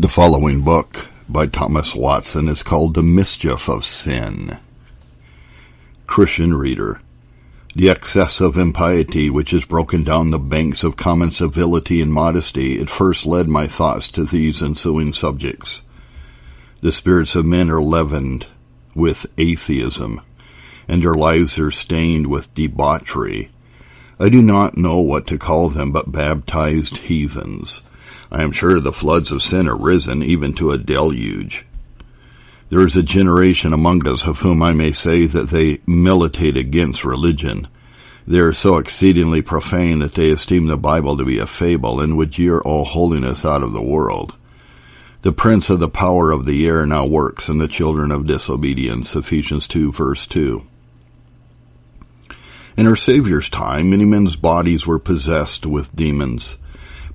The following book by Thomas Watson is called The Mischief of Sin. Christian reader, the excess of impiety which has broken down the banks of common civility and modesty at first led my thoughts to these ensuing subjects. The spirits of men are leavened with atheism, and their lives are stained with debauchery. I do not know what to call them but baptized heathens I am sure the floods of sin are risen even to a deluge. There is a generation among us of whom I may say that they militate against religion. They are so exceedingly profane that they esteem the Bible to be a fable and would jeer all holiness out of the world. The prince of the power of the air now works in the children of disobedience, Ephesians 2 verse 2. In our Savior's time, many men's bodies were possessed with demons.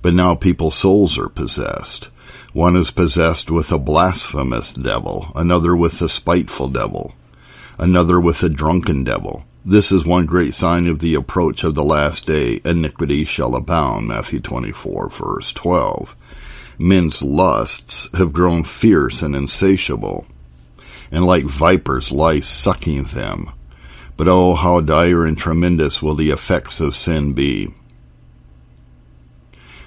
But now people's souls are possessed. One is possessed with a blasphemous devil, another with a spiteful devil, another with a drunken devil. This is one great sign of the approach of the last day. Iniquity shall abound. Matthew 24 verse 12. Men's lusts have grown fierce and insatiable, and like vipers lie sucking them. But oh, how dire and tremendous will the effects of sin be.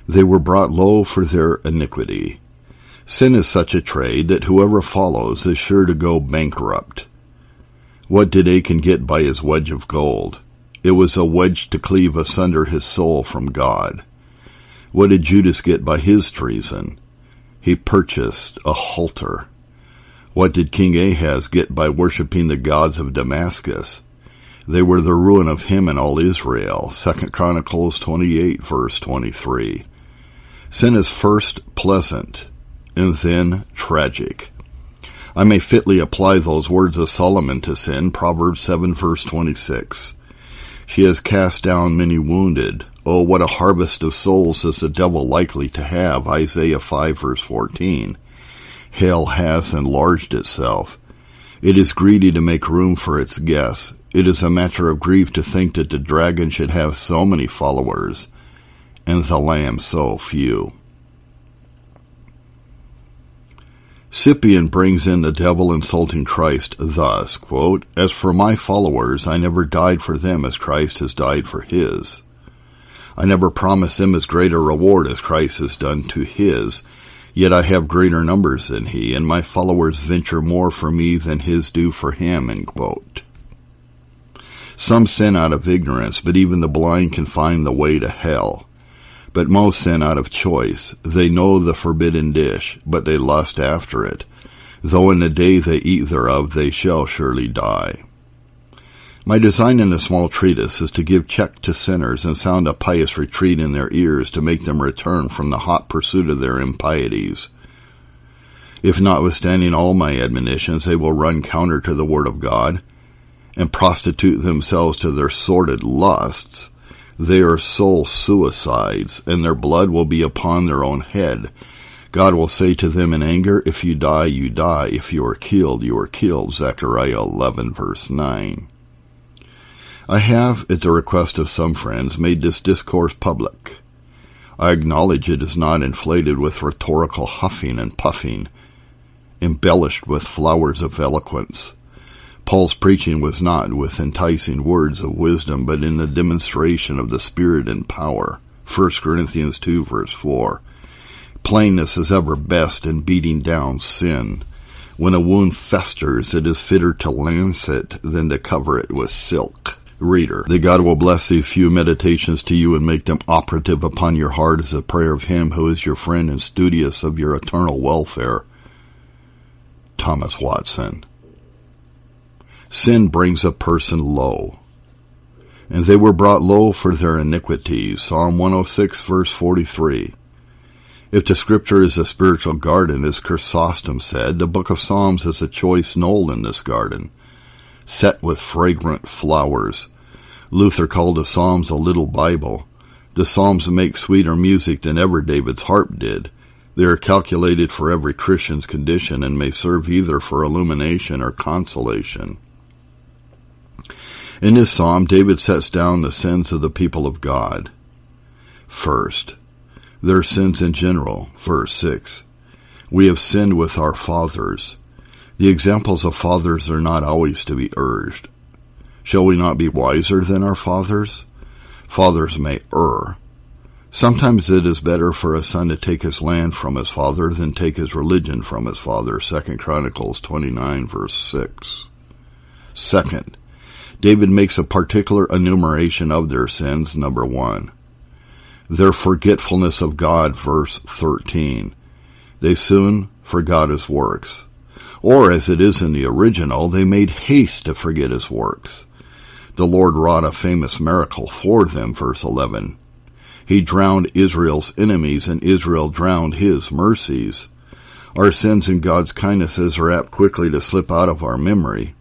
They were brought low for their iniquity. Sin is such a trade that whoever follows is sure to go bankrupt. What did Achan get by his wedge of gold? It was a wedge to cleave asunder his soul from God. What did Judas get by his treason? He purchased a halter. What did King Ahaz get by worshipping the gods of Damascus? They were the ruin of him and all Israel. Second Chronicles 28 verse 23. Sin is first pleasant and then tragic. I may fitly apply those words of Solomon to sin, Proverbs 7 verse 26. She has cast down many wounded. Oh, what a harvest of souls is the devil likely to have, Isaiah 5 verse 14. Hell has enlarged itself. It is greedy to make room for its guests. It is a matter of grief to think that the dragon should have so many followers and the lamb so few. Cyprian brings in the devil insulting Christ thus, quote, As for my followers, I never died for them as Christ has died for his. I never promised them as great a reward as Christ has done to his, yet I have greater numbers than he, and my followers venture more for me than his do for him, end quote. Some sin out of ignorance, but even the blind can find the way to hell but most sin out of choice. They know the forbidden dish, but they lust after it. Though in the day they eat thereof, they shall surely die. My design in a small treatise is to give check to sinners and sound a pious retreat in their ears to make them return from the hot pursuit of their impieties. If notwithstanding all my admonitions they will run counter to the word of God, and prostitute themselves to their sordid lusts, they are soul suicides, and their blood will be upon their own head. God will say to them in anger, If you die, you die. If you are killed, you are killed. Zechariah 11 verse 9. I have, at the request of some friends, made this discourse public. I acknowledge it is not inflated with rhetorical huffing and puffing, embellished with flowers of eloquence. Paul's preaching was not with enticing words of wisdom, but in the demonstration of the Spirit and power. 1 Corinthians 2 verse 4. Plainness is ever best in beating down sin. When a wound festers, it is fitter to lance it than to cover it with silk. Reader, that God will bless these few meditations to you and make them operative upon your heart as a prayer of Him who is your friend and studious of your eternal welfare. Thomas Watson Sin brings a person low. And they were brought low for their iniquities. Psalm 106 verse 43. If the scripture is a spiritual garden, as Chrysostom said, the book of Psalms is a choice knoll in this garden, set with fragrant flowers. Luther called the Psalms a little Bible. The Psalms make sweeter music than ever David's harp did. They are calculated for every Christian's condition and may serve either for illumination or consolation. In this psalm, David sets down the sins of the people of God. First, their sins in general, verse 6. We have sinned with our fathers. The examples of fathers are not always to be urged. Shall we not be wiser than our fathers? Fathers may err. Sometimes it is better for a son to take his land from his father than take his religion from his father. Second Chronicles 29 verse 6. Second, David makes a particular enumeration of their sins, number one. Their forgetfulness of God, verse 13. They soon forgot his works. Or, as it is in the original, they made haste to forget his works. The Lord wrought a famous miracle for them, verse 11. He drowned Israel's enemies, and Israel drowned his mercies. Our sins and God's kindnesses are apt quickly to slip out of our memory.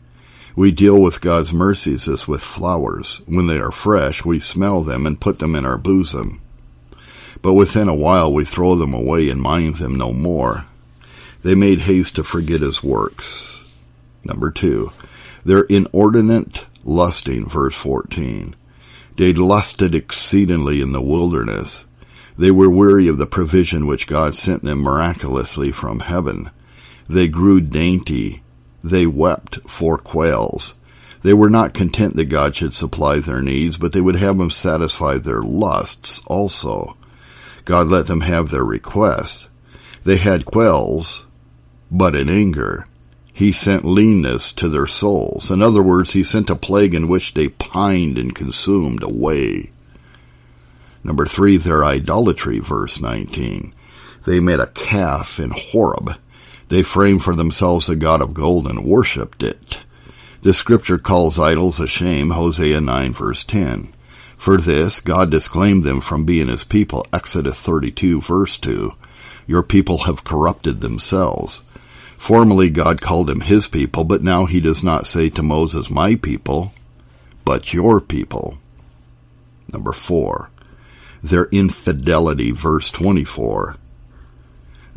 We deal with God's mercies as with flowers. When they are fresh, we smell them and put them in our bosom. But within a while we throw them away and mind them no more. They made haste to forget his works. Number two, their inordinate lusting, verse 14. They lusted exceedingly in the wilderness. They were weary of the provision which God sent them miraculously from heaven. They grew dainty they wept for quails. They were not content that God should supply their needs, but they would have him satisfy their lusts also. God let them have their request. They had quails, but in anger. He sent leanness to their souls. In other words, he sent a plague in which they pined and consumed away. Number three, their idolatry, verse 19. They made a calf in Horeb they framed for themselves a god of gold and worshipped it. The scripture calls idols a shame, Hosea 9 verse 10. For this, God disclaimed them from being his people, Exodus 32 verse 2. Your people have corrupted themselves. Formerly God called them his people, but now he does not say to Moses, my people, but your people. Number four, their infidelity, verse 24.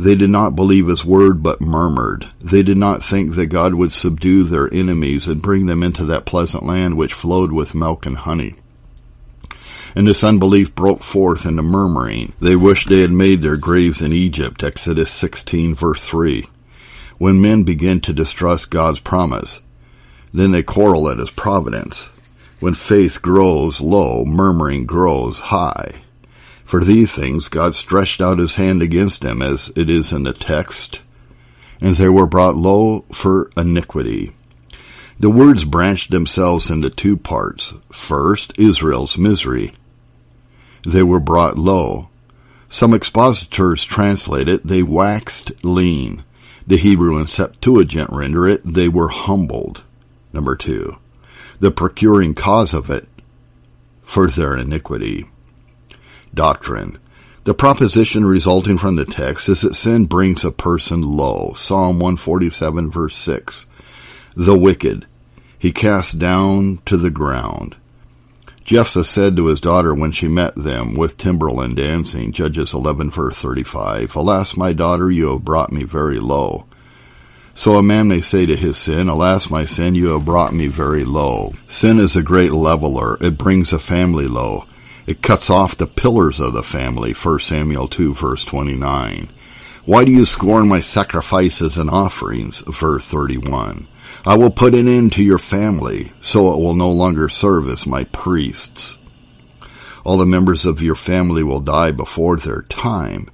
They did not believe his word, but murmured. They did not think that God would subdue their enemies and bring them into that pleasant land which flowed with milk and honey. And this unbelief broke forth into murmuring. They wished they had made their graves in Egypt, Exodus 16 verse 3. When men begin to distrust God's promise, then they quarrel at his providence. When faith grows low, murmuring grows high. For these things God stretched out his hand against them, as it is in the text, and they were brought low for iniquity. The words branched themselves into two parts. First, Israel's misery. They were brought low. Some expositors translate it, they waxed lean. The Hebrew and Septuagint render it, they were humbled. Number two, the procuring cause of it, for their iniquity doctrine. The proposition resulting from the text is that sin brings a person low. Psalm 147 verse 6. The wicked he cast down to the ground. Jephthah said to his daughter when she met them with timbrel dancing, Judges 11 verse 35, Alas, my daughter, you have brought me very low. So a man may say to his sin, Alas, my sin, you have brought me very low. Sin is a great leveler. It brings a family low. It cuts off the pillars of the family, 1 Samuel 2 verse 29. Why do you scorn my sacrifices and offerings? Verse 31. I will put an end to your family, so it will no longer serve as my priests. All the members of your family will die before their time.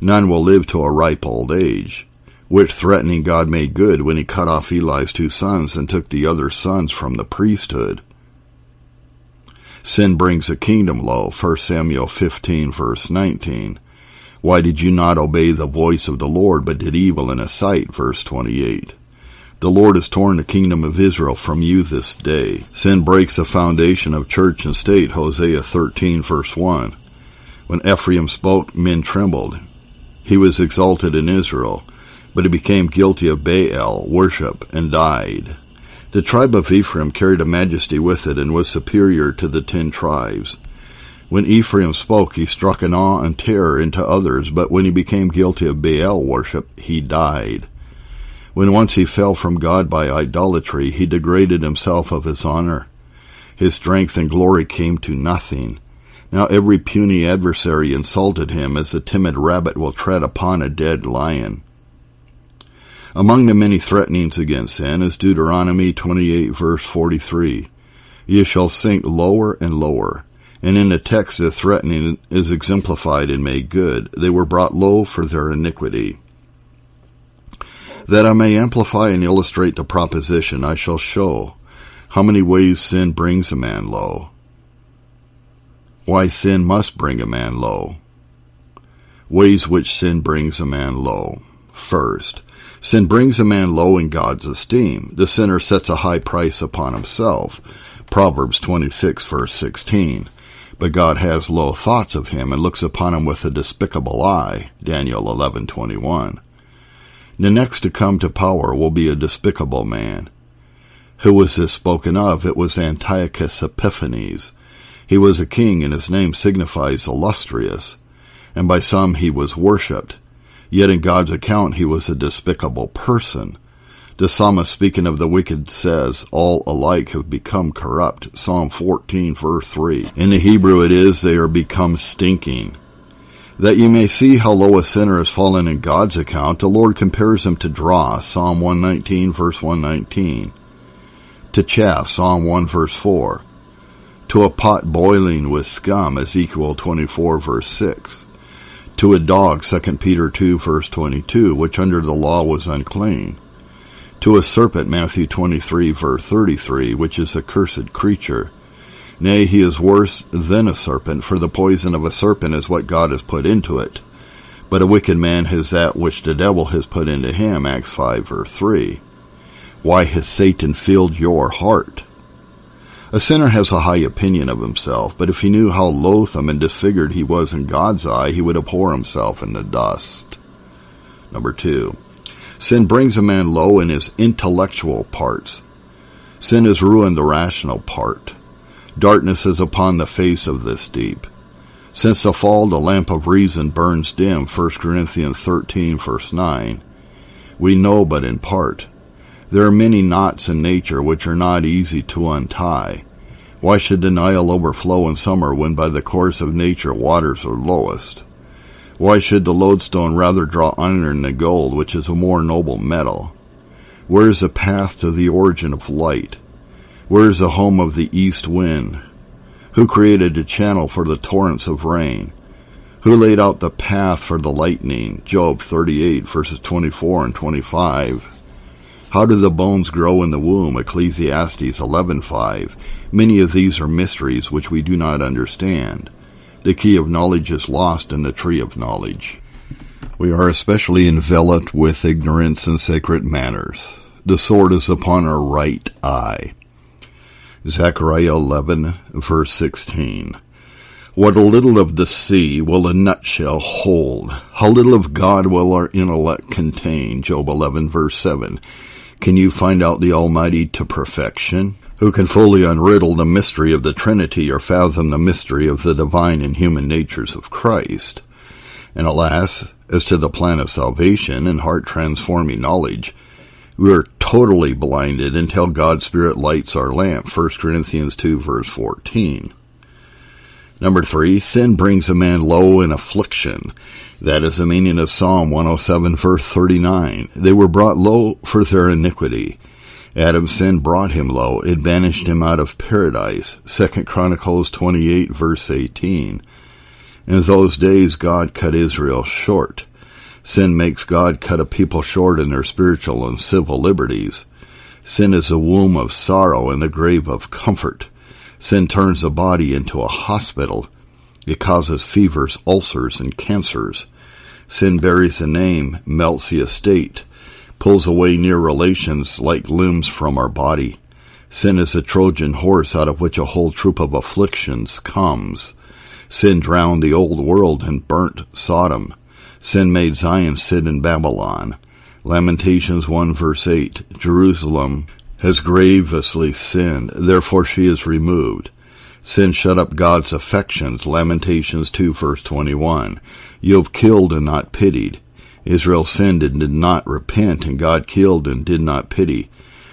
None will live to a ripe old age, which threatening God made good when he cut off Eli's two sons and took the other sons from the priesthood. Sin brings a kingdom low, 1 Samuel 15 verse 19. Why did you not obey the voice of the Lord, but did evil in his sight? Verse 28. The Lord has torn the kingdom of Israel from you this day. Sin breaks the foundation of church and state, Hosea 13 verse 1. When Ephraim spoke, men trembled. He was exalted in Israel, but he became guilty of Baal worship and died. The tribe of Ephraim carried a majesty with it and was superior to the ten tribes. When Ephraim spoke, he struck an awe and terror into others, but when he became guilty of Baal worship, he died. When once he fell from God by idolatry, he degraded himself of his honor. His strength and glory came to nothing. Now every puny adversary insulted him as a timid rabbit will tread upon a dead lion. Among the many threatenings against sin is Deuteronomy 28 verse 43. Ye shall sink lower and lower. And in the text the threatening is exemplified and made good. They were brought low for their iniquity. That I may amplify and illustrate the proposition, I shall show how many ways sin brings a man low. Why sin must bring a man low. Ways which sin brings a man low. First, sin brings a man low in God's esteem. The sinner sets a high price upon himself. Proverbs 26 verse 16. But God has low thoughts of him and looks upon him with a despicable eye. Daniel 11:21. The next to come to power will be a despicable man. Who was this spoken of? It was Antiochus Epiphanes. He was a king and his name signifies illustrious, and by some he was worshipped. Yet in God's account he was a despicable person. The psalmist speaking of the wicked says, all alike have become corrupt. Psalm 14 verse 3. In the Hebrew it is, they are become stinking. That you may see how low a sinner has fallen in God's account, the Lord compares him to dross, Psalm 119 verse 119. To chaff, Psalm 1 verse 4. To a pot boiling with scum, Ezekiel 24 verse 6. To a dog, 2 Peter 2 verse 22, which under the law was unclean. To a serpent, Matthew 23 verse 33, which is a cursed creature. Nay, he is worse than a serpent, for the poison of a serpent is what God has put into it. But a wicked man has that which the devil has put into him, Acts 5 verse 3. Why has Satan filled your heart? A sinner has a high opinion of himself, but if he knew how loathsome and disfigured he was in God's eye, he would abhor himself in the dust. Number two, sin brings a man low in his intellectual parts. Sin has ruined the rational part. Darkness is upon the face of this deep. Since the fall, the lamp of reason burns dim, 1 Corinthians 13 verse 9. We know but in part. There are many knots in nature which are not easy to untie. Why should the Nile overflow in summer when by the course of nature waters are lowest? Why should the lodestone rather draw iron than gold, which is a more noble metal? Where is the path to the origin of light? Where is the home of the east wind? Who created a channel for the torrents of rain? Who laid out the path for the lightning? Job 38 verses 24 and 25. How do the bones grow in the womb? Ecclesiastes 11:5. Many of these are mysteries which we do not understand. The key of knowledge is lost in the tree of knowledge. We are especially enveloped with ignorance and sacred manners. The sword is upon our right eye. Zechariah 11 verse 16. What a little of the sea will a nutshell hold. How little of God will our intellect contain. Job 11 verse 7. Can you find out the Almighty to perfection? Who can fully unriddle the mystery of the Trinity or fathom the mystery of the divine and human natures of Christ? And alas, as to the plan of salvation and heart transforming knowledge, we are totally blinded until God's Spirit lights our lamp. 1 Corinthians 2 verse 14. Number three, sin brings a man low in affliction. That is the meaning of Psalm 107 verse 39. They were brought low for their iniquity. Adam's sin brought him low. It banished him out of paradise. 2 Chronicles 28 verse 18. In those days God cut Israel short. Sin makes God cut a people short in their spiritual and civil liberties. Sin is a womb of sorrow and the grave of comfort. Sin turns the body into a hospital. It causes fevers, ulcers, and cancers. Sin buries a name, melts the estate, pulls away near relations like limbs from our body. Sin is a Trojan horse out of which a whole troop of afflictions comes. Sin drowned the old world and burnt Sodom. Sin made Zion sit in Babylon. Lamentations 1 verse 8. Jerusalem has grievously sinned, therefore she is removed. Sin shut up God's affections. Lamentations 2 verse 21. You have killed and not pitied. Israel sinned and did not repent, and God killed and did not pity.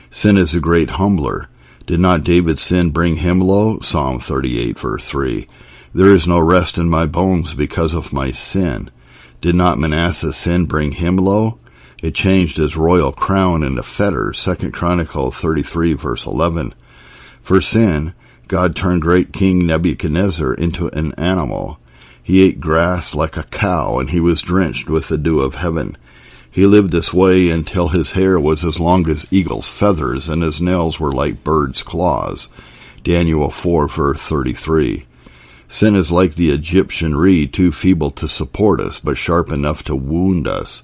Sin is a great humbler. Did not David's sin bring him low? Psalm 38 verse 3. There is no rest in my bones because of my sin. Did not Manasseh's sin bring him low? It changed his royal crown into fetters. Second Chronicle 33 verse 11. For sin, God turned great King Nebuchadnezzar into an animal. He ate grass like a cow and he was drenched with the dew of heaven. He lived this way until his hair was as long as eagle's feathers and his nails were like bird's claws. Daniel 4 verse 33. Sin is like the Egyptian reed, too feeble to support us, but sharp enough to wound us.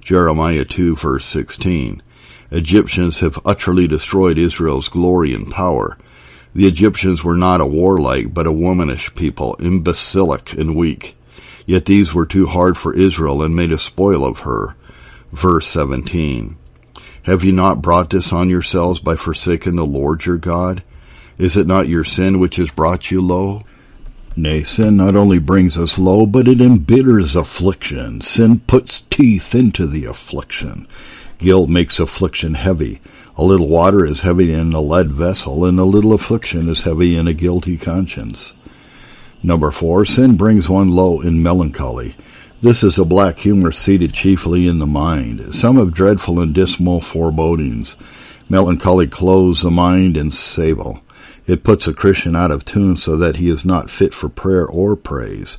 Jeremiah 2 verse 16. Egyptians have utterly destroyed Israel's glory and power. The Egyptians were not a warlike, but a womanish people, imbecilic and weak. Yet these were too hard for Israel and made a spoil of her. Verse 17. Have you not brought this on yourselves by forsaking the Lord your God? Is it not your sin which has brought you low? Nay, sin not only brings us low, but it embitters affliction. Sin puts teeth into the affliction. Guilt makes affliction heavy. A little water is heavy in a lead vessel, and a little affliction is heavy in a guilty conscience. Number four, sin brings one low in melancholy. This is a black humor seated chiefly in the mind. Some have dreadful and dismal forebodings. Melancholy clothes the mind in sable. It puts a Christian out of tune so that he is not fit for prayer or praise.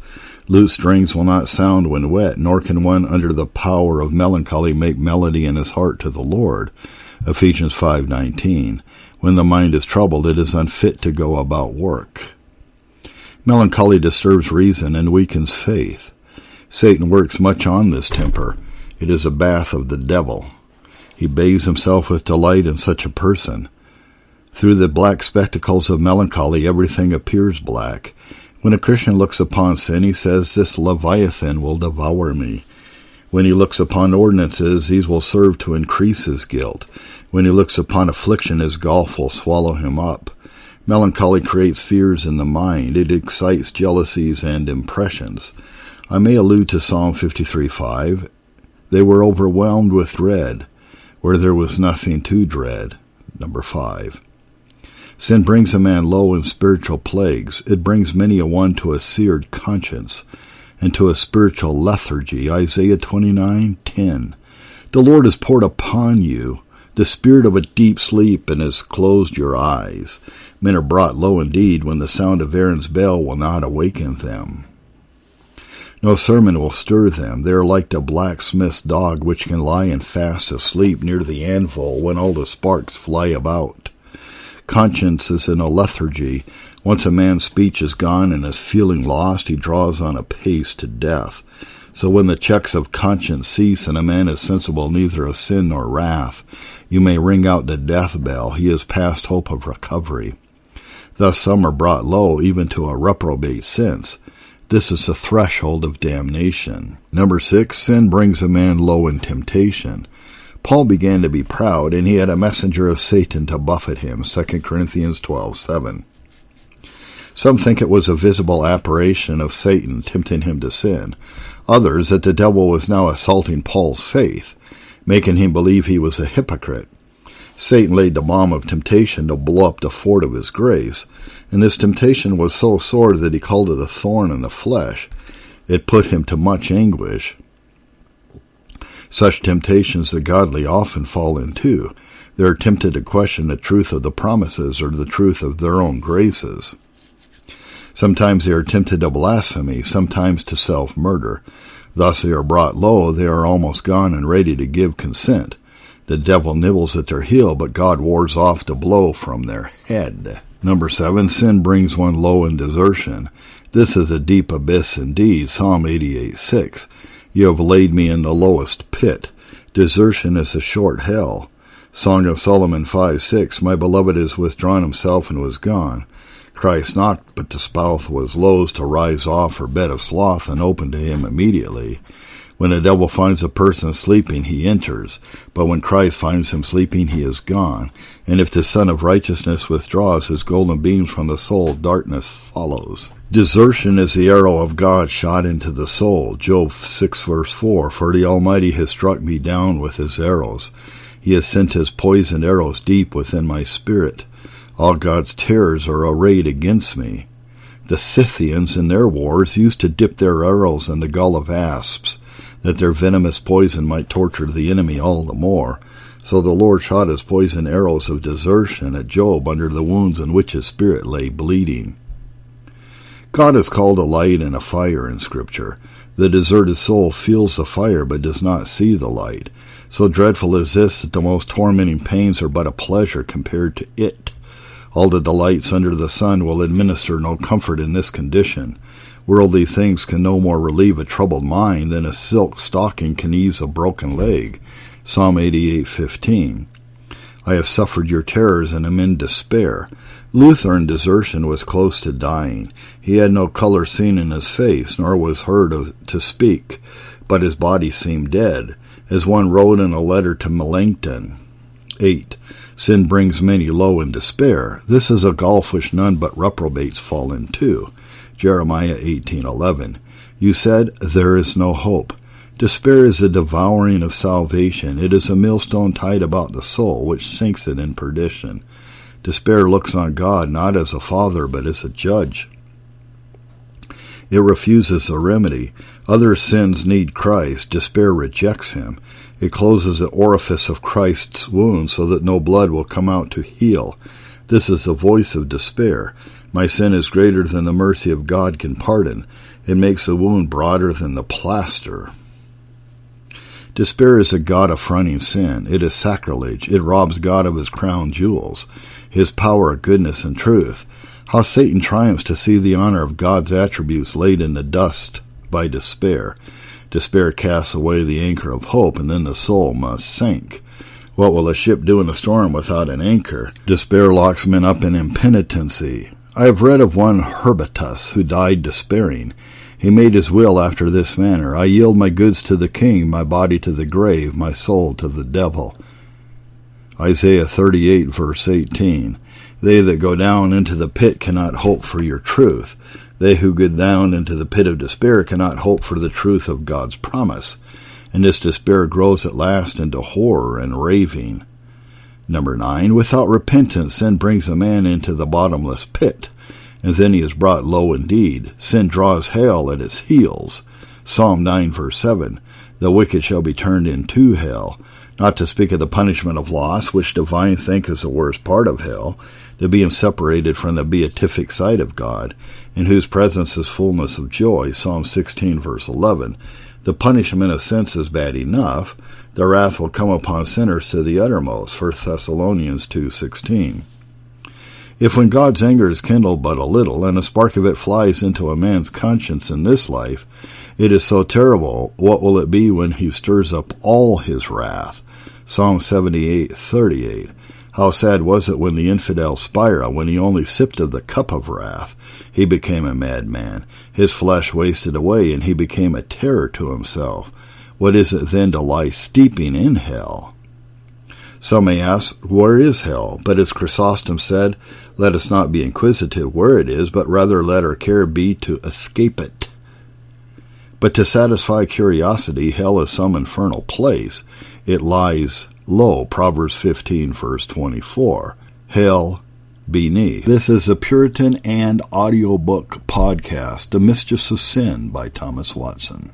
Lute strings will not sound when wet, nor can one under the power of melancholy make melody in his heart to the Lord. Ephesians 5:19. When the mind is troubled, it is unfit to go about work. Melancholy disturbs reason and weakens faith. Satan works much on this temper. It is a bath of the devil. He bathes himself with delight in such a person. Through the black spectacles of melancholy, everything appears black. When a Christian looks upon sin, he says, This Leviathan will devour me. When he looks upon ordinances, these will serve to increase his guilt. When he looks upon affliction, his gulf will swallow him up. Melancholy creates fears in the mind. It excites jealousies and impressions. I may allude to Psalm 53:5. They were overwhelmed with dread, where there was nothing to dread. Number 5. Sin brings a man low in spiritual plagues. It brings many a one to a seared conscience and to a spiritual lethargy. Isaiah 29:10. The Lord has poured upon you the spirit of a deep sleep and has closed your eyes. Men are brought low indeed when the sound of Aaron's bell will not awaken them. No sermon will stir them. They are like the blacksmith's dog which can lie and fast asleep near the anvil when all the sparks fly about. Conscience is in a lethargy. Once a man's speech is gone and his feeling lost, he draws on apace to death. So when the checks of conscience cease and a man is sensible neither of sin nor wrath, you may ring out the death bell. He is past hope of recovery. Thus some are brought low even to a reprobate sense. This is the threshold of damnation. Number six, sin brings a man low in temptation. Paul began to be proud, and he had a messenger of Satan to buffet him. 2 Corinthians 12:7. Some think it was a visible apparition of Satan tempting him to sin. Others that the devil was now assaulting Paul's faith, making him believe he was a hypocrite. Satan laid the bomb of temptation to blow up the fort of his grace, and this temptation was so sore that he called it a thorn in the flesh. It put him to much anguish. Such temptations the godly often fall into. They are tempted to question the truth of the promises or the truth of their own graces. Sometimes they are tempted to blasphemy, sometimes to self-murder. Thus they are brought low, they are almost gone and ready to give consent. The devil nibbles at their heel, but God wards off the blow from their head. Number seven, sin brings one low in desertion. This is a deep abyss indeed. Psalm 88, 6. You have laid me in the lowest pit. Desertion is a short hell. Song of Solomon 5, 6. My beloved is withdrawn himself and was gone. Christ knocked, but the spouse was loath to rise off her bed of sloth and open to him immediately. When the devil finds a person sleeping, he enters. But when Christ finds him sleeping, he is gone. And if the Sun of Righteousness withdraws his golden beams from the soul, darkness follows. Desertion is the arrow of God shot into the soul. Job 6 verse 4. For the Almighty has struck me down with his arrows. He has sent his poisoned arrows deep within my spirit. All God's terrors are arrayed against me. The Scythians in their wars used to dip their arrows in the gall of asps. That their venomous poison might torture the enemy all the more. So the Lord shot his poison arrows of desertion at Job under the wounds in which his spirit lay bleeding. God is called a light and a fire in Scripture. The deserted soul feels the fire but does not see the light. So dreadful is this that the most tormenting pains are but a pleasure compared to it. All the delights under the sun will administer no comfort in this condition. Worldly things can no more relieve a troubled mind than a silk stocking can ease a broken leg. Psalm 88:15. I have suffered your terrors and am in despair. Luther in desertion was close to dying. He had no color seen in his face, nor was heard of, to speak, but his body seemed dead, as one wrote in a letter to Melanchthon. 8. Sin brings many low in despair. This is a gulf which none but reprobates fall into. Jeremiah 18:11. You said, There is no hope. Despair is the devouring of salvation. It is a millstone tied about the soul, which sinks it in perdition. Despair looks on God not as a father, but as a judge. It refuses a remedy. Other sins need Christ. Despair rejects him. It closes the orifice of Christ's wound so that no blood will come out to heal. This is the voice of despair. My sin is greater than the mercy of God can pardon. It makes the wound broader than the plaster. Despair is a God affronting sin. It is sacrilege. It robs God of his crown jewels, his power, goodness, and truth. How Satan triumphs to see the honor of God's attributes laid in the dust by despair. Despair casts away the anchor of hope, and then the soul must sink. What will a ship do in a storm without an anchor? Despair locks men up in impenitency. I have read of one Herbatus who died despairing. He made his will after this manner I yield my goods to the king, my body to the grave, my soul to the devil. Isaiah 38, verse 18. They that go down into the pit cannot hope for your truth. They who go down into the pit of despair cannot hope for the truth of God's promise. And this despair grows at last into horror and raving. Number nine, without repentance, sin brings a man into the bottomless pit and then he is brought low indeed. Sin draws hell at its heels. Psalm 9 verse 7. The wicked shall be turned into hell. Not to speak of the punishment of loss, which divine think is the worst part of hell, to being separated from the beatific sight of God, in whose presence is fullness of joy. Psalm 16 verse 11. The punishment of sense is bad enough. The wrath will come upon sinners to the uttermost. 1 Thessalonians 2.16. If when God's anger is kindled but a little, and a spark of it flies into a man's conscience in this life, it is so terrible, what will it be when he stirs up all his wrath? Psalm 78:38. How sad was it when the infidel Spira, when he only sipped of the cup of wrath, he became a madman. His flesh wasted away, and he became a terror to himself. What is it then to lie steeping in hell? Some may ask, where is hell? But as Chrysostom said, let us not be inquisitive where it is, but rather let our care be to escape it. But to satisfy curiosity, hell is some infernal place. It lies low, Proverbs 15, verse 24. Hell beneath. This is a Puritan and audiobook podcast, The Mischiefs of Sin by Thomas Watson.